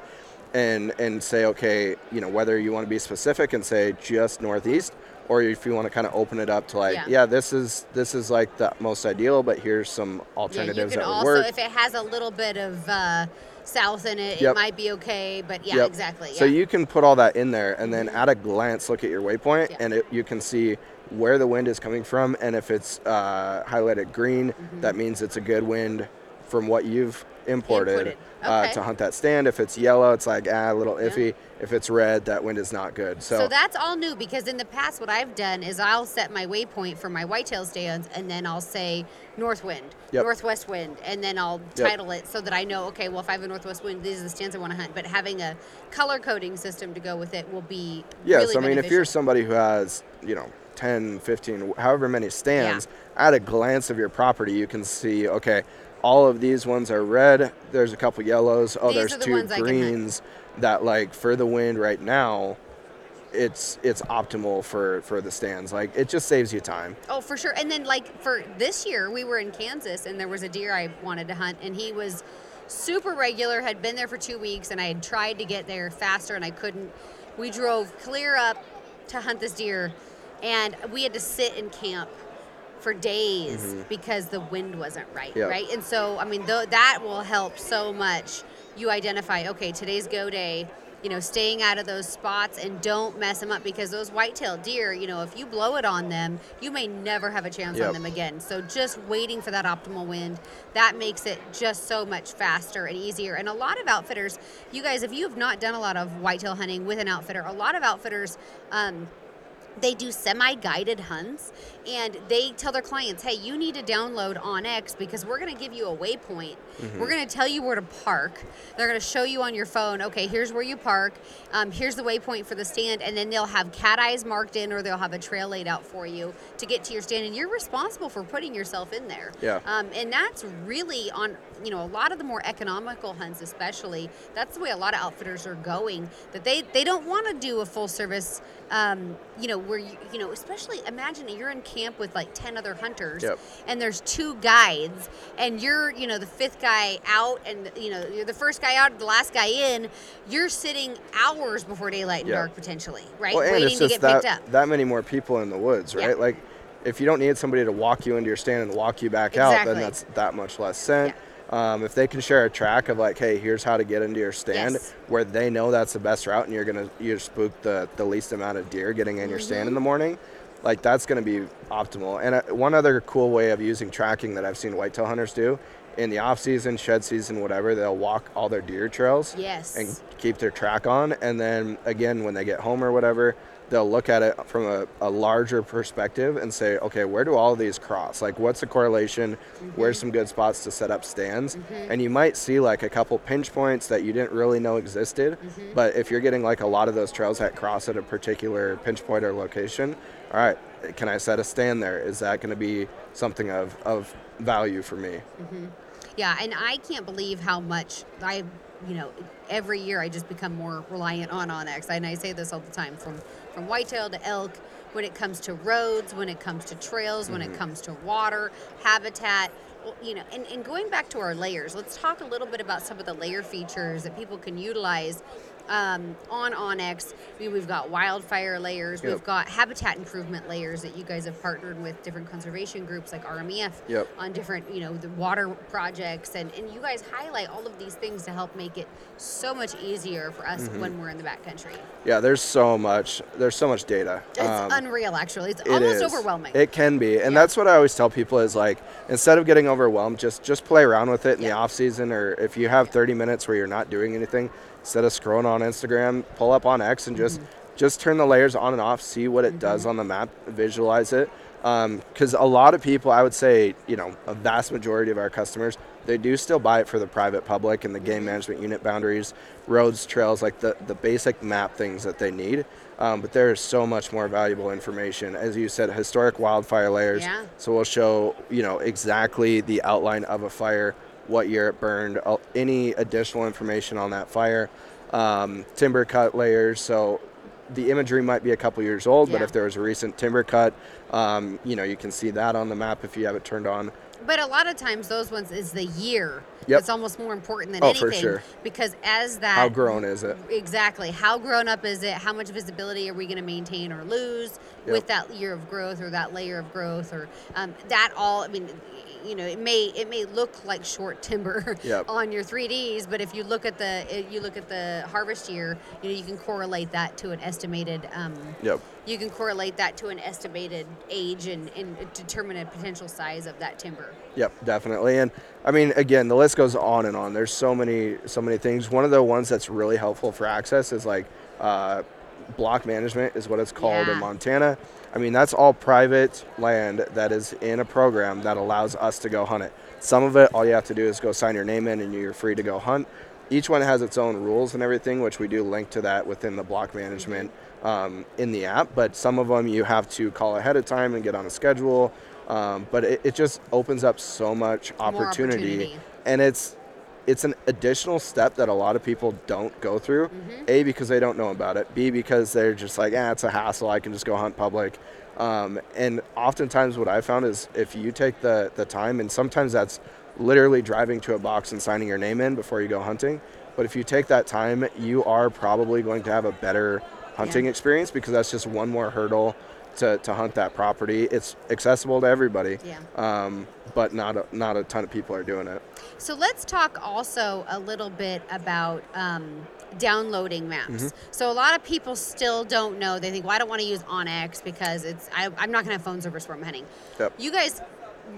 and and say okay you know whether you want to be specific and say just northeast or if you want to kind of open it up to like Yeah. yeah, this is this is like the most ideal but here's some alternatives yeah you can that also work if it has a little bit of uh, south in it it might be okay but yeah Yep. exactly So you can put all that in there, and then at a glance, look at your waypoint, Yeah. and it, you can see where the wind is coming from. And if it's uh, highlighted green, Mm-hmm. that means it's a good wind from what you've imported, Imported. Uh, Okay. to hunt that stand. If it's yellow, it's like ah, a little iffy. If it's red, that wind is not good. So, So that's all new because in the past, what I've done is I'll set my waypoint for my whitetail stands and then I'll say north wind, Yep. northwest wind, and then I'll Yep. title it so that I know, okay, well, if I have a northwest wind, these are the stands I want to hunt. But having a color coding system to go with it will be Yes, really I mean, if you're somebody who has, you know, 10, 15, however many stands, at a glance of your property, you can see, okay, all of these ones are red. There's a couple yellows. Oh, These there's the two ones I can hunt. greens that, like, for the wind right now, it's it's optimal for for the stands. Like, it just saves you time. Oh, for sure. And then, like, for this year, we were in Kansas and there was a deer I wanted to hunt, and he was super regular, had been there for two weeks, and I had tried to get there faster and I couldn't. we drove clear up to hunt this deer, and we had to sit in camp for days because the wind wasn't right, Yep. right? And so, I mean, th- that will help so much. You identify, okay, today's go day. You know, staying out of those spots and don't mess them up because those white-tailed deer, you know, if you blow it on them, you may never have a chance on them again. So just waiting for that optimal wind, that makes it just so much faster and easier. And a lot of outfitters, you guys, if you have not done a lot of whitetail hunting with an outfitter, a lot of outfitters. Um, they do semi-guided hunts and they tell their clients hey you need to download onx because we're going to give you a waypoint. We're going to tell you where to park. They're going to show you on your phone okay here's where you park um, here's the waypoint for the stand and then they'll have cat eyes marked in or they'll have a trail laid out for you to get to your stand and you're responsible for putting yourself in there. Yeah. um, and that's really on you know a lot of the more economical hunts especially that's the way a lot of outfitters are going that they they don't want to do a full service um, you know where you you know especially imagine you're in camp with like 10 other hunters Yep. and there's two guides and you're you know the fifth guy out and you know you're the first guy out the last guy in you're sitting hours before daylight and Yeah. dark potentially right Well, and waiting it's to just get that, picked up that many more people in the woods, right? Like, if you don't need somebody to walk you into your stand and walk you back out, then that's that much less scent. Um, if they can share a track of like, hey, here's how to get into your stand, Yes. where they know that's the best route, and you're gonna you spook the the least amount of deer getting in your stand Mm-hmm. in the morning, like that's gonna be optimal. And uh, one other cool way of using tracking that I've seen whitetail hunters do. In the off season, shed season, whatever, they'll walk all their deer trails Yes. and keep their track on. And then again, when they get home or whatever, they'll look at it from a, a larger perspective and say, okay, where do all of these cross? Like, what's the correlation? Where's mm-hmm. some good spots to set up stands? Mm-hmm. And you might see like a couple pinch points that you didn't really know existed. Mm-hmm. But if you're getting like a lot of those trails that cross at a particular pinch point or location, all right, can I set a stand there? Is that going to be something of, of value for me? Yeah, and I can't believe how much I, you know, every year I just become more reliant on onX. And I say this all the time from from whitetail to elk, when it comes to roads, when it comes to trails, when it mm-hmm. comes to water, habitat. You know, and, and going back to our layers, let's talk a little bit about some of the layer features that people can utilize um, on onX. We, we've got wildfire layers, Yep. we've got habitat improvement layers that you guys have partnered with different conservation groups like RMEF Yep. on different, you know, the water projects, and, and you guys highlight all of these things to help make it so much easier for us Mm-hmm. when we're in the backcountry. Yeah, there's so much. There's so much data. It's Um, unreal, actually. It's It almost is. overwhelming. It can be, and Yeah. that's what I always tell people is like instead of getting overwhelmed, just just play around with it in the off season, or if you have 30 minutes where you're not doing anything, instead of scrolling on Instagram, pull up onX and just Mm-hmm. just turn the layers on and off, see what it does on the map, visualize it. Because a lot of people, I would say, you know, a vast majority of our customers, they do still buy it for the private public and the game management unit boundaries, roads, trails, like the, the basic map things that they need. Um, but there is so much more valuable information. As you said, historic wildfire layers. Yeah. So we'll show, you know, exactly the outline of a fire, what year it burned, uh, any additional information on that fire, um, timber cut layers. So the imagery might be a couple years old, but if there was a recent timber cut, um, you know, you can see that on the map if you have it turned on. But a lot of times, those ones is the year. Yep. It's almost more important than Oh, anything. for sure. Because as that. How grown is it? Exactly. How grown up is it? How much visibility are we going to maintain or lose Yep. with that year of growth or that layer of growth or um, that all? I mean, you know, it may it may look like short timber [LAUGHS] Yep. on your 3ds, but if you look at the you look at the harvest year, you know, you can correlate that to an estimated. Um, Yep. You can correlate that to an estimated age and, and determine a potential size of that timber. Yep, definitely. And I mean, again, the list goes on and on. There's so many, so many things. One of the ones that's really helpful for access is like uh, block management, is what it's called Yeah. in Montana. I mean, that's all private land that is in a program that allows us to go hunt it. Some of it, all you have to do is go sign your name in, and you're free to go hunt. Each one has its own rules and everything, which we do link to that within the block management um, in the app. But some of them you have to call ahead of time and get on a schedule. Um, but it, it just opens up so much opportunity, opportunity. and it's it's an additional step that a lot of people don't go through. Mm-hmm. A because they don't know about it. B because they're just like, ah, it's a hassle. I can just go hunt public. Um, and oftentimes, what I found is if you take the the time, and sometimes that's literally driving to a box and signing your name in before you go hunting. But if you take that time, you are probably going to have a better hunting experience because that's just one more hurdle to, to hunt that property. It's accessible to everybody, Yeah. um, but not a, not a ton of people are doing it. So let's talk also a little bit about um, downloading maps. Mm-hmm. So a lot of people still don't know. They think, well, I don't want to use OnX because it's I, I'm not going to have phone service where I'm hunting. Yep. You guys,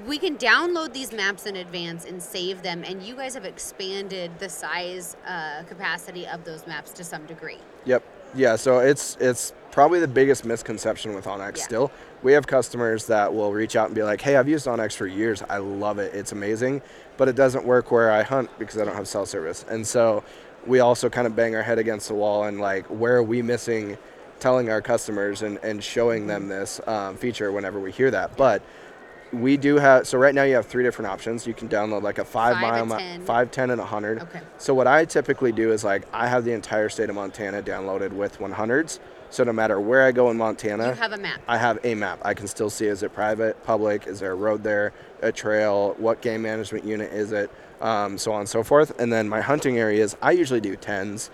we can download these maps in advance and save them, and you guys have expanded the size uh, capacity of those maps to some degree. Yep. Yeah. So it's it's probably the biggest misconception with OnX. Yeah. Still, we have customers that will reach out and be like, "Hey, I've used OnX for years. I love it. It's amazing, but it doesn't work where I hunt because I don't have cell service." And so we also kind of bang our head against the wall and like, where are we missing? Telling our customers and, and showing them this um, feature whenever we hear that, but we do have so right now you have three different options you can download like a five, Five, mile a ma- 10. five ten and a hundred Okay. so what i typically do is like i have the entire state of montana downloaded with 100s so no matter where i go in montana You have a map. i have a map i can still see is it private public is there a road there a trail what game management unit is it um, so on and so forth and then my hunting areas i usually do 10s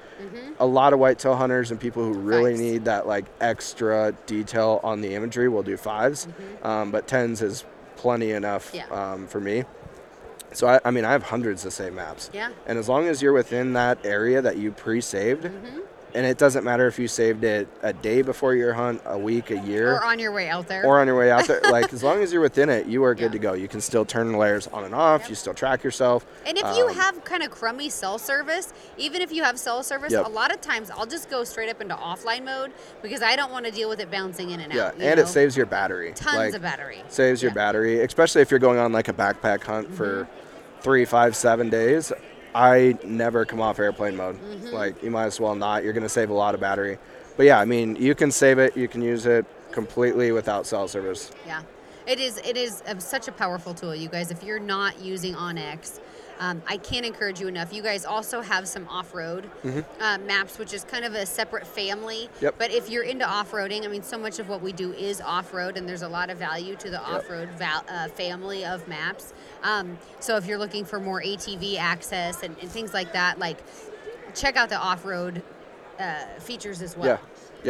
a lot of whitetail hunters and people who really Mm-hmm. Fives. need that like extra detail on the imagery will do 5s um, but tens is plenty enough. Yeah. um, for me so I, I mean i have hundreds of save maps Yeah. and as long as you're within that area that you pre-saved Mm-hmm. And it doesn't matter if you saved it a day before your hunt a week a year Or on your way out there. or on your way out there like as [LAUGHS] long as you're within it you are good Yeah. to go you can still turn layers on and off Yep. you still track yourself And if you Um, have kind of crummy cell service, even if you have cell service, Yep. a lot of times I'll just go straight up into offline mode because I don't want to deal with it bouncing in and yeah out. you and know? it saves your battery tons like, of battery. saves your battery especially if you're going on like a backpack hunt for Mm-hmm. three five seven days i never come off airplane mode Mm-hmm. like you might as well not you're to save a lot of battery but yeah i mean you can save it you can use it completely without cell service Yeah, it is. It is a, such a powerful tool, you guys. If you're not using OnX, um, I can't encourage you enough. You guys also have some off-road uh, maps, which is kind of a separate family. Mm-hmm. Yep. But if you're into off-roading, I mean, so much of what we do is off-road, and there's a lot of value to the off-road val- uh, family of maps. Um, so if you're looking for more ATV access and, and things like that, like check out the off-road uh, features as well. Yeah,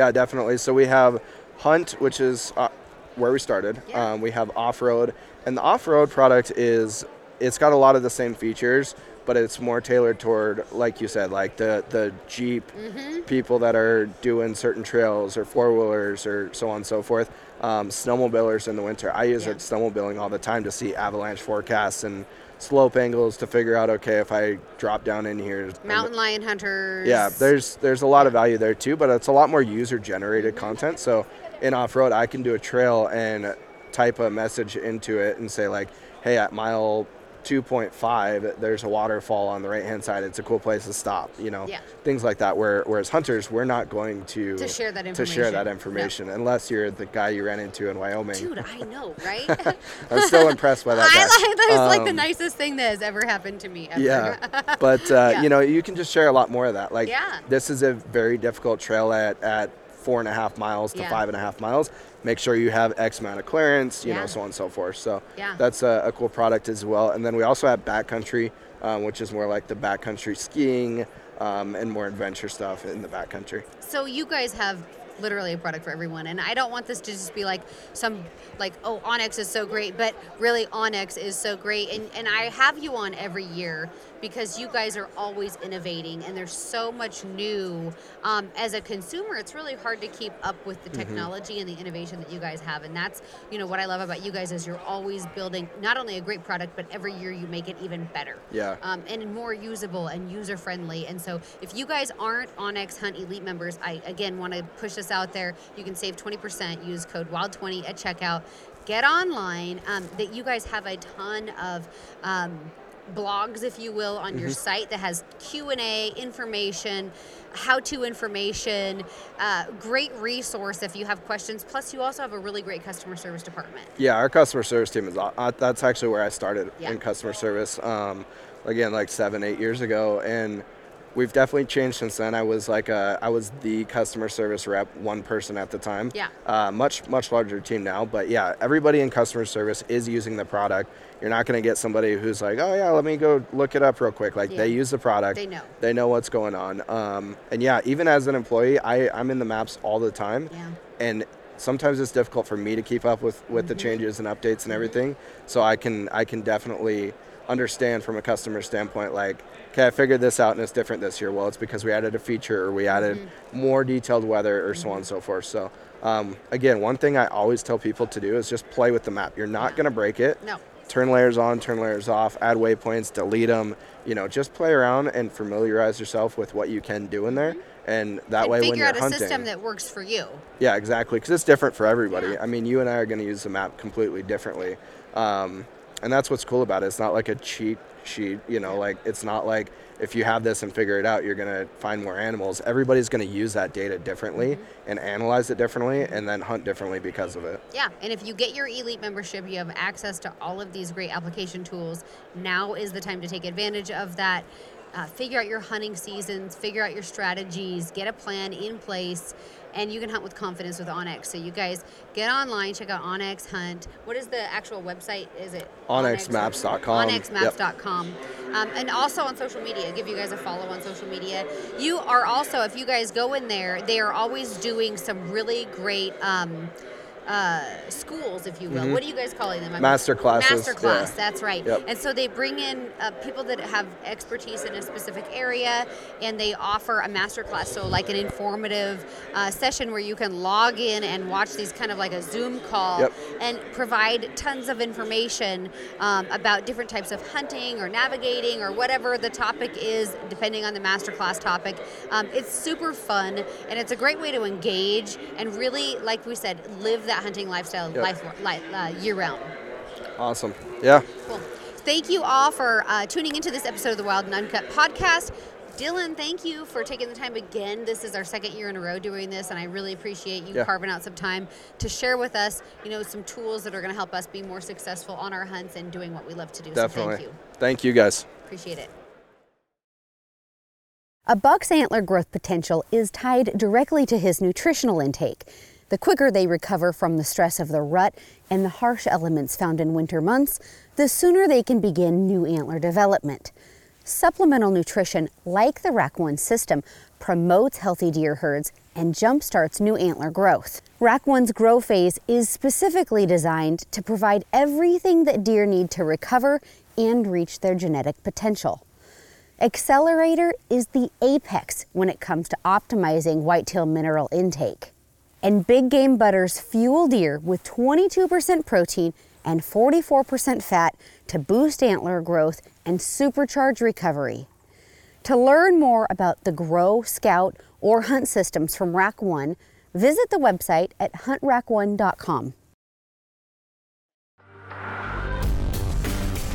yeah, definitely. So we have Hunt, which is uh, where we started. Yeah. Um, we have Off Road, and the Off Road product is it's got a lot of the same features, but it's more tailored toward, like you said, like the the Jeep Mm-hmm. people that are doing certain trails or four wheelers or so on and so forth. Um, snowmobilers in the winter. I use Yeah. it snowmobiling all the time to see avalanche forecasts and slope angles to figure out okay if I drop down in here. Mountain lion hunters. Yeah, there's there's a lot of value there too, but it's a lot more user generated content. So in off road, I can do a trail and type a message into it and say like, hey, at mile 2.5, there's a waterfall on the right hand side. It's a cool place to stop. You know, Yeah. things like that. Where whereas hunters, we're not going to To share that to share that information. information unless you're the guy you ran into in Wyoming. Dude, I know, [LAUGHS] right? I'm still impressed by that. [LAUGHS] I like that is like the Um, nicest thing that has ever happened to me ever. yeah, [LAUGHS] but uh, Yeah. you know, you can just share a lot more of that. Like, Yeah. this is a very difficult trail at at four and a half miles to Yeah. five and a half miles. Make sure you have X amount of clearance, you Yeah. know, so on and so forth. So Yeah. that's a, a cool product as well. And then we also have backcountry, um, which is more like the backcountry skiing um, and more adventure stuff in the backcountry. So you guys have literally a product for everyone, and I don't want this to just be like some like oh onX is so great, but really onX is so great, and and I have you on every year because you guys are always innovating, and there's so much new. Um, as a consumer, it's really hard to keep up with Mm-hmm. the technology and the innovation that you guys have, and that's you know what I love about you guys is you're always building not only a great product, but every year you make it even better. Yeah. um, and more usable and user friendly. And so, if you guys aren't onX Hunt Elite members, I again want to push this out there. You can save 20%. Use code WILD20 at checkout. Get online. Um, that you guys have a ton of. Um, blogs if you will on your site that has q&a information how-to information uh, great resource if you have questions plus you also have a really great customer service department Yeah, our customer service team is. Uh, that's actually where I started Yeah. in customer service. Um, again, like seven, eight years ago, and we've definitely changed since then. I was like a, I was the customer service rep, one person at the time. Yeah. Uh, much much larger team now, but yeah, everybody in customer service is using the product. You're not going to get somebody who's like, oh yeah, let me go look it up real quick. Like Yeah. they use the product. They know. They know what's going on. Um, and yeah, even as an employee, I I'm in the maps all the time. Yeah. And sometimes it's difficult for me to keep up with with the Mm-hmm. changes and updates and everything. So I can I can definitely understand from a customer standpoint like okay i figured this out and it's different this year well it's because we added a feature or we added Mm-hmm. more detailed weather or so on and so forth so um, again one thing i always tell people to do is just play with the map you're not going to break it No. turn layers on turn layers off add waypoints delete them you know just play around and familiarize yourself with what you can do in there and that Mm-hmm. and way when figure you're out a hunting system that works for you. yeah, exactly. Because it's different for everybody. Yeah. I mean, you and I are going to use the map completely differently, um, and that's what's cool about it. It's not like a cheat sheet. You know, like it's not like if you have this and figure it out, you're going to find more animals. Everybody's going to use that data differently Mm-hmm. and analyze it differently, and then hunt differently because of it. Yeah, and if you get your elite membership, you have access to all of these great application tools. Now is the time to take advantage of that. Uh, figure out your hunting seasons, figure out your strategies, get a plan in place, and you can hunt with confidence with onX. So you guys get online, check out onX Hunt. What is the actual website? Is it onXmaps.com. onXmaps.com. Um, and also on social media, give you guys a follow on social media. You are also, if you guys go in there, they are always doing some really great um, uh, schools, if you will. What are you guys calling them? I'm- Master classes, Master class, yeah. that's right. Yep. And so they bring in uh, people that have expertise in a specific area, and they offer a master class. So like an informative uh, session where you can log in and watch these kind of like a Zoom call Yep. and provide tons of information um, about different types of hunting or navigating or whatever the topic is, depending on the master class topic. Um, it's super fun and it's a great way to engage and really, like we said, live that hunting lifestyle Yep. life, life, uh, year round. Awesome. Yeah. Cool. Thank you all for uh, tuning into this episode of the Wild and Uncut podcast. Dylan, thank you for taking the time again. This is our second year in a row doing this, and I really appreciate you Yeah. carving out some time to share with us, you know, some tools that are going to help us be more successful on our hunts and doing what we love to do. Definitely. So thank you. Thank you guys. Appreciate it. A buck's antler growth potential is tied directly to his nutritional intake. The quicker they recover from the stress of the rut and the harsh elements found in winter months, the sooner they can begin new antler development. Supplemental nutrition, like the RAC1 system, promotes healthy deer herds and jumpstarts new antler growth. RAC1's grow phase is specifically designed to provide everything that deer need to recover and reach their genetic potential. Accelerator is the apex when it comes to optimizing whitetail mineral intake. And Big Game Butters fuel deer with 22% protein and 44% fat to boost antler growth and supercharge recovery. To learn more about the Grow, Scout, or Hunt systems from Rack 1, visit the website at huntrack1.com.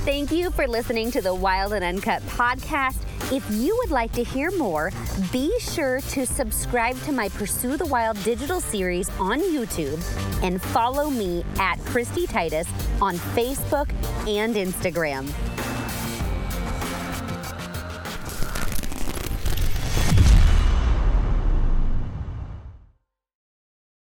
Thank you for listening to the Wild and Uncut podcast. If you would like to hear more, be sure to subscribe to my Pursue the Wild digital series on YouTube and follow me at Christie Titus on Facebook and Instagram.